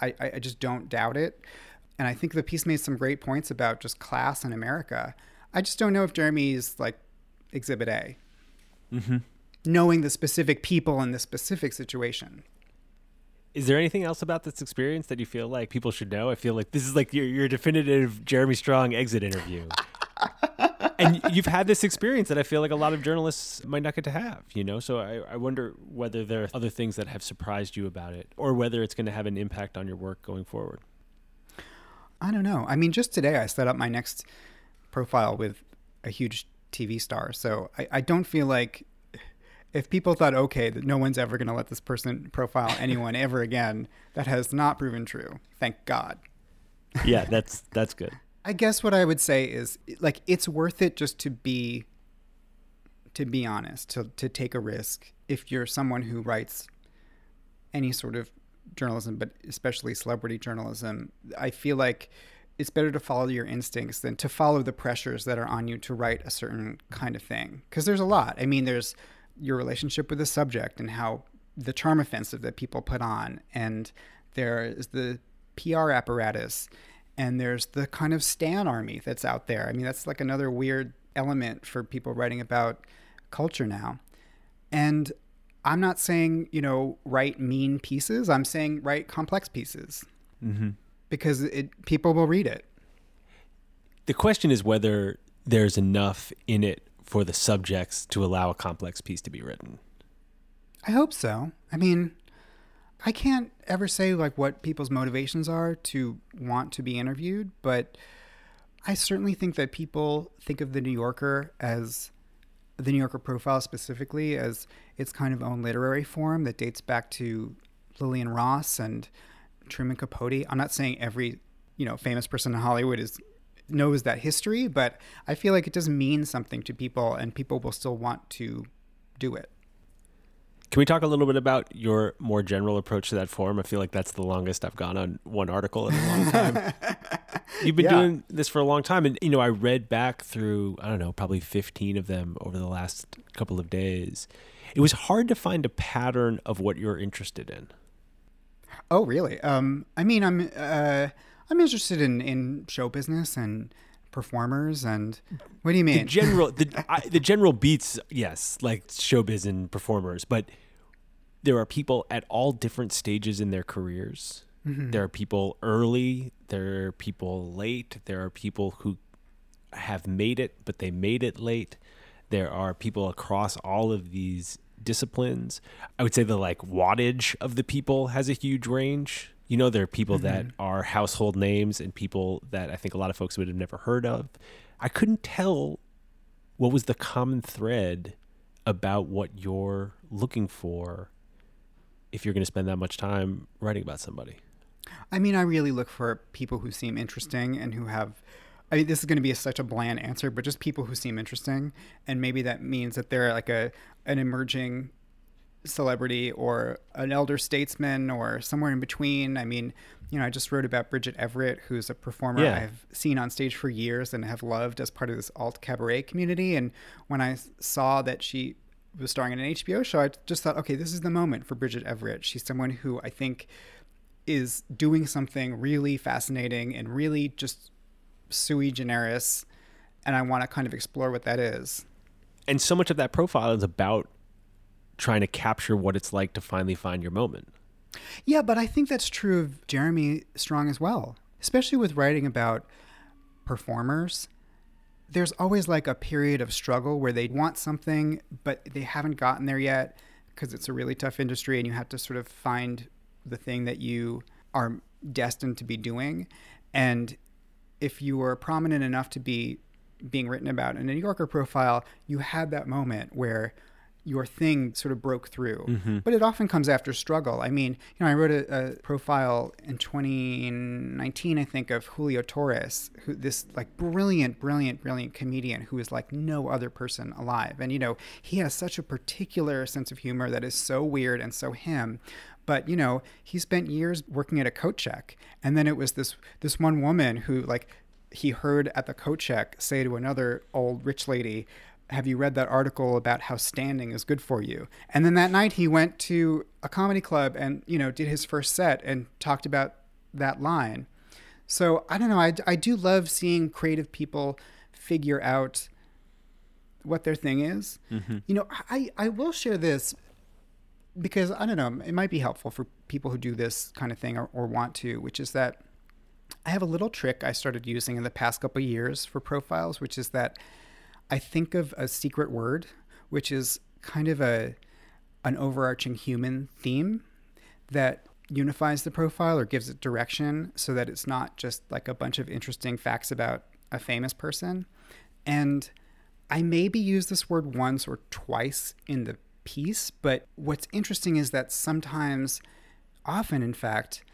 I, I just don't doubt it. And I think the piece made some great points about just class in America. I just don't know if Jeremy's like exhibit A. Mm-hmm. Knowing the specific people in the specific situation. Is there anything else about this experience that you feel like people should know? I feel like this is like your, your definitive Jeremy Strong exit interview. and you've had this experience that I feel like a lot of journalists might not get to have, you know? So I, I wonder whether there are other things that have surprised you about it or whether it's going to have an impact on your work going forward. I don't know. I mean, just today I set up my next profile with a huge TV star. So I, I don't feel like if people thought, okay, that no one's ever going to let this person profile anyone ever again, that has not proven true. Thank God. Yeah, that's that's good. I guess what I would say is like it's worth it just to be to be honest, to to take a risk if you're someone who writes any sort of journalism, but especially celebrity journalism. I feel like it's better to follow your instincts than to follow the pressures that are on you to write a certain kind of thing. Because there's a lot. I mean, there's your relationship with the subject and how the charm offensive that people put on, and there is the PR apparatus, and there's the kind of stan army that's out there. I mean, that's like another weird element for people writing about culture now. And I'm not saying, you know, write mean pieces. I'm saying write complex pieces. Mm-hmm. Because it people will read it. The question is whether there's enough in it for the subjects to allow a complex piece to be written. I hope so. I mean, I can't ever say like what people's motivations are to want to be interviewed, but I certainly think that people think of the New Yorker as the New Yorker profile specifically as its kind of own literary form that dates back to Lillian Ross and Truman Capote. I'm not saying every, you know, famous person in Hollywood is knows that history, but I feel like it does mean something to people and people will still want to do it. Can we talk a little bit about your more general approach to that form? I feel like that's the longest I've gone on one article in a long time. You've been yeah. doing this for a long time. And, you know, I read back through, I don't know, probably 15 of them over the last couple of days. It was hard to find a pattern of what you're interested in. Oh, really? Um, I mean, I'm, uh, I'm interested in, in show business and performers and what do you mean? The general the I, the general beats, yes, like showbiz and performers, but there are people at all different stages in their careers. Mm-hmm. There are people early, there are people late, there are people who have made it but they made it late. There are people across all of these disciplines. I would say the like wattage of the people has a huge range. You know, there are people mm-hmm. that are household names and people that I think a lot of folks would have never heard of. I couldn't tell what was the common thread about what you're looking for if you're going to spend that much time writing about somebody. I mean, I really look for people who seem interesting and who have. I mean, this is going to be a, such a bland answer, but just people who seem interesting, and maybe that means that they're like a an emerging celebrity or an elder statesman or somewhere in between. I mean, you know, I just wrote about Bridget Everett, who's a performer yeah. I've seen on stage for years and have loved as part of this alt cabaret community. And when I saw that she was starring in an HBO show, I just thought, okay, this is the moment for Bridget Everett. She's someone who I think is doing something really fascinating and really just sui generis. And I want to kind of explore what that is. And so much of that profile is about trying to capture what it's like to finally find your moment. Yeah, but I think that's true of Jeremy Strong as well, especially with writing about performers. There's always like a period of struggle where they want something, but they haven't gotten there yet because it's a really tough industry and you have to sort of find the thing that you are destined to be doing. And if you were prominent enough to be being written about in a New Yorker profile, you had that moment where your thing sort of broke through. Mm-hmm. But it often comes after struggle. I mean, you know, I wrote a, a, profile in 2019, I think, of Julio Torres, who this like brilliant, brilliant, brilliant comedian who is like no other person alive. And you know, he has such a particular sense of humor that is so weird and so him. But you know, he spent years working at a coat check, and then it was this this one woman who like he heard at the coat check say to another old rich lady, have you read that article about how standing is good for you? And then that night he went to a comedy club and, you know, did his first set and talked about that line. So I don't know. I, I do love seeing creative people figure out what their thing is. Mm-hmm. You know, I, I will share this. because I don't know, it might be helpful for people who do this kind of thing or, or want to, which is that I have a little trick I started using in the past couple years for profiles, which is that I think of a secret word, which is kind of a an overarching human theme that unifies the profile or gives it direction so that it's not just like a bunch of interesting facts about a famous person. And I maybe use this word once or twice in the piece, but what's interesting is that sometimes, often in fact,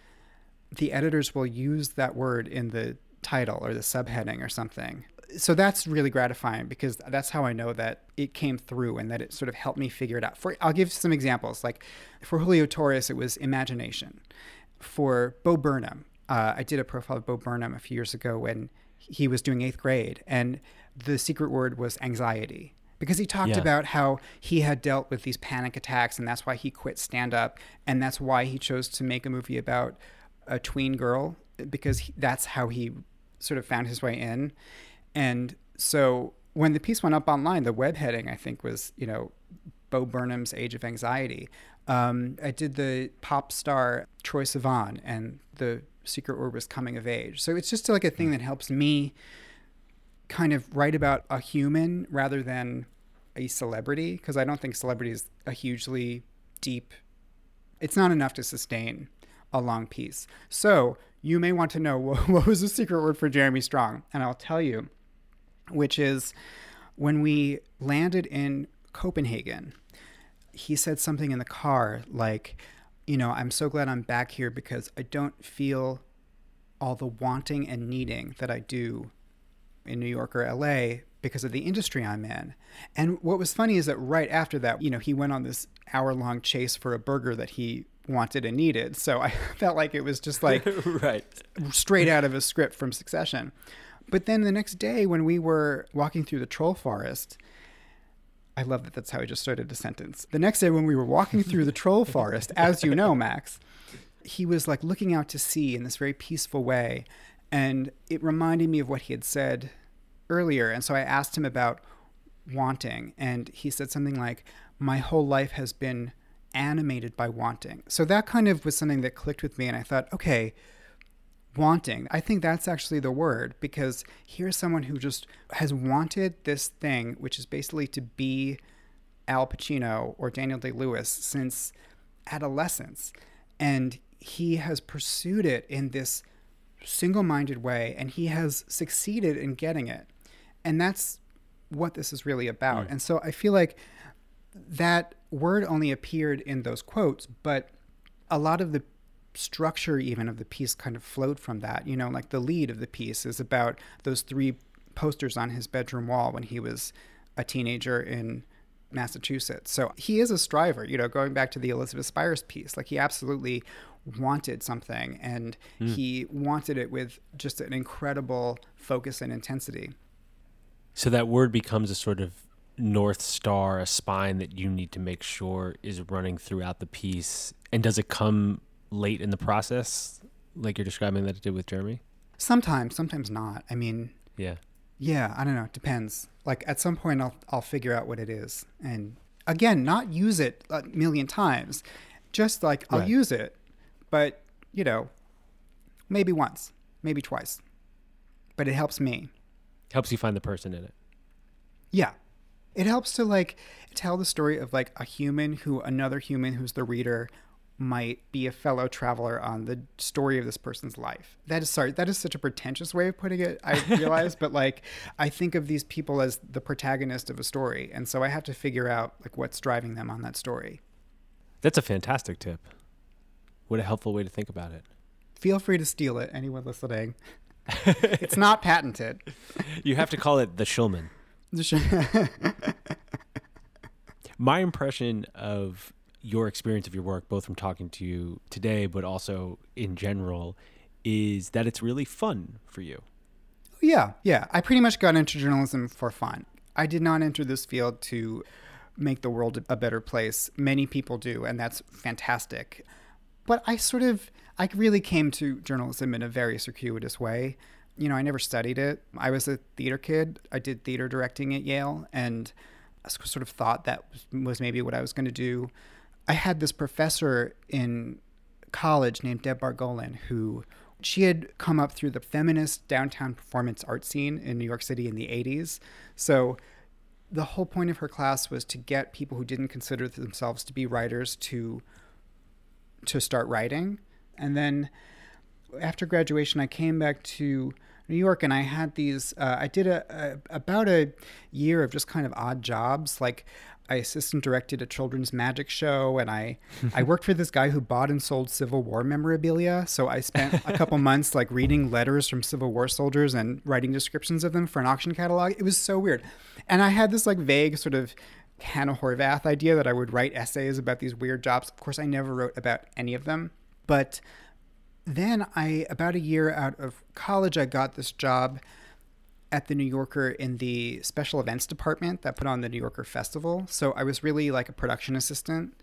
the editors will use that word in the title or the subheading or something. So that's really gratifying because that's how I know that it came through and that it sort of helped me figure it out. For I'll give some examples. Like for Julio Torres, it was imagination. For Bo Burnham, uh, I did a profile of Bo Burnham a few years ago when he was doing eighth grade, and the secret word was anxiety because he talked Yeah. about how he had dealt with these panic attacks and that's why he quit stand up and that's why he chose to make a movie about a tween girl because he, that's how he sort of found his way in and so when the piece went up online the web heading i think was you know bo burnham's age of anxiety um, i did the pop star troye sivan and the secret word was coming of age so it's just like a thing that helps me kind of write about a human rather than a celebrity because I don't think celebrity is a hugely deep. It's not enough to sustain a long piece. So you may want to know what, what was the secret word for Jeremy Strong, and I'll tell you, which is when we landed in Copenhagen. He said something in the car like, you know, I'm so glad I'm back here because I don't feel all the wanting and needing that I do in New York or LA because of the industry I'm in. And what was funny is that right after that, you know, he went on this hour long chase for a burger that he wanted and needed. So I felt like it was just like right. straight out of a script from Succession. But then the next day when we were walking through the troll forest, I love that that's how I just started a sentence. The next day when we were walking through the troll forest, as you know, Max, he was like looking out to sea in this very peaceful way. And it reminded me of what he had said earlier. And so I asked him about wanting. And he said something like, My whole life has been animated by wanting. So that kind of was something that clicked with me. And I thought, okay, wanting. I think that's actually the word because here's someone who just has wanted this thing, which is basically to be Al Pacino or Daniel Day Lewis since adolescence. And he has pursued it in this single minded way and he has succeeded in getting it. And that's what this is really about. Hmm. And so I feel like that word only appeared in those quotes, but a lot of the structure even of the piece kind of flowed from that. You know, like the lead of the piece is about those three posters on his bedroom wall when he was a teenager in Massachusetts. So he is a striver, you know, going back to the Elizabeth Spiers piece. Like he absolutely wanted something and Mm. he wanted it with just an incredible focus and intensity. So that word becomes a sort of north star, a spine that you need to make sure is running throughout the piece. And does it come late in the process, like you're describing that it did with Jeremy? Sometimes, sometimes not. I mean, Yeah. Yeah, I don't know. It depends. Like at some point, I'll I'll figure out what it is, and again, not use it a million times. Just like I'll Right. use it, but you know, maybe once, maybe twice. But it helps me. Helps you find the person in it. Yeah. It helps to like tell the story of like a human who another human who's the reader might be a fellow traveler on the story of this person's life. That is sorry, that is such a pretentious way of putting it, I realize, but like I think of these people as the protagonist of a story, and so I have to figure out like what's driving them on that story. That's a fantastic tip. What a helpful way to think about it. Feel free to steal it, anyone listening. it's not patented. You have to call it the Schulman. My impression of your experience of your work, both from talking to you today, but also in general, is that it's really fun for you. Oh, yeah, yeah. I pretty much got into journalism for fun. I did not enter this field to make the world a better place. Many people do, and that's fantastic. But I sort of, I really came to journalism in a very circuitous way. You know, I never studied it. I was a theater kid. I did theater directing at Yale, and I sort of thought that was maybe what I was going to do. I had this professor in college named Deb Margolin who she had come up through the feminist downtown performance art scene in New York City in the 80s. So the whole point of her class was to get people who didn't consider themselves to be writers to to start writing. And then after graduation, I came back to New York and I had these. Uh, I did a, a about a year of just kind of odd jobs, like. I assistant directed a children's magic show, and I I worked for this guy who bought and sold Civil War memorabilia. So I spent a couple months like reading letters from Civil War soldiers and writing descriptions of them for an auction catalog. It was so weird, and I had this like vague sort of Hannah Horvath idea that I would write essays about these weird jobs. Of course, I never wrote about any of them, but then I about a year out of college, I got this job at the New Yorker in the special events department that put on the New Yorker Festival. So I was really like a production assistant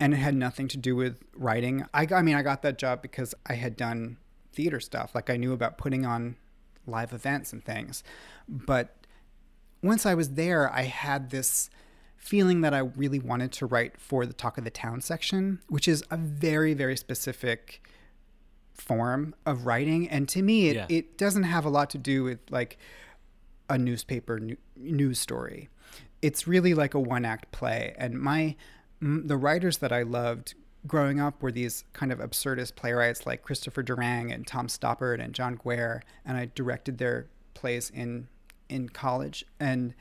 and it had nothing to do with writing. I, I mean, I got that job because I had done theater stuff. Like I knew about putting on live events and things. But once I was there, I had this feeling that I really wanted to write for the Talk of the Town section, which is a very, very specific form of writing. And to me, it, Yeah. it doesn't have a lot to do with like a newspaper news story. It's really like a one act play. And my the writers that I loved growing up were these kind of absurdist playwrights like Christopher Durang and Tom Stoppard and John Guare, and I directed their plays in in college. And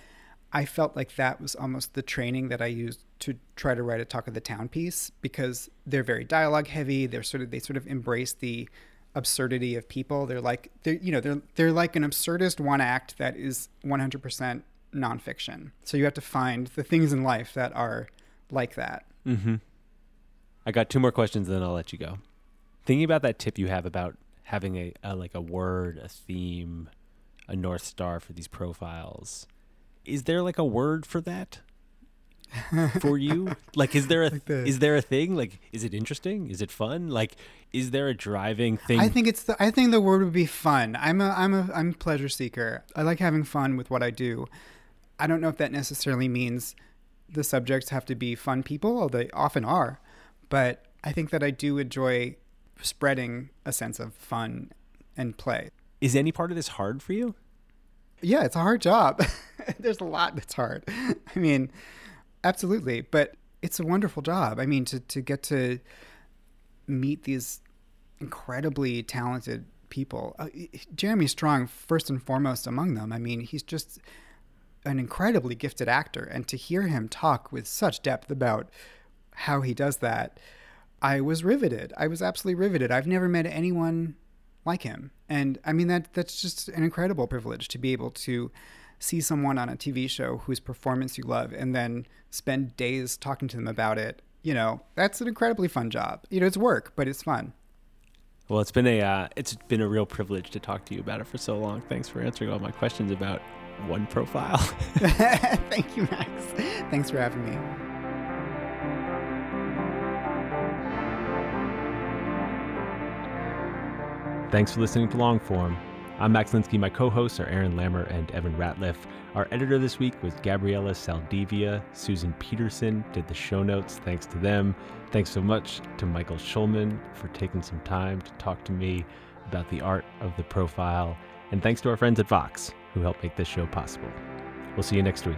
I felt like that was almost the training that I used to try to write a talk of the town piece because they're very dialogue heavy. They're sort of they sort of embrace the absurdity of people. They're like they're you know they're they're like an absurdist one act that is 100% nonfiction. So you have to find the things in life that are like that. Mm-hmm. I got two more questions, then I'll let you go. Thinking about that tip you have about having a, a like a word, a theme, a north star for these profiles. Is there like a word for that for you? like, is there a Like the- is there a thing? Like, is it interesting? Is it fun? Like, is there a driving thing? I think it's the I think the word would be fun. I'm a I'm a I'm a pleasure seeker. I like having fun with what I do. I don't know if that necessarily means the subjects have to be fun people, although they often are, but I think that I do enjoy spreading a sense of fun and play. is any part of this hard for you? Yeah, it's a hard job. There's a lot that's hard. I mean, absolutely, but it's a wonderful job. I mean, to to get to meet these incredibly talented people. Uh, Jeremy Strong, first and foremost among them. I mean, he's just an incredibly gifted actor, and to hear him talk with such depth about how he does that, I was riveted. I was absolutely riveted. I've never met anyone like him, and I mean that that's just an incredible privilege to be able to see someone on a TV show whose performance you love, and then spend days talking to them about it. You know, that's an incredibly fun job. You know, it's work, but it's fun. Well, it's been a uh, it's been a real privilege to talk to you about it for so long. Thanks for answering all my questions about one profile. Thank you, Max. Thanks for having me. Thanks for listening to Longform. I'm Max Linsky. My co-hosts are Aaron Lammer and Evan Ratliff. Our editor this week was Gabriela Saldivia. Susan Peterson did the show notes. Thanks to them. Thanks so much to Michael Schulman for taking some time to talk to me about the art of the profile. And thanks to our friends at Vox who helped make this show possible. We'll see you next week.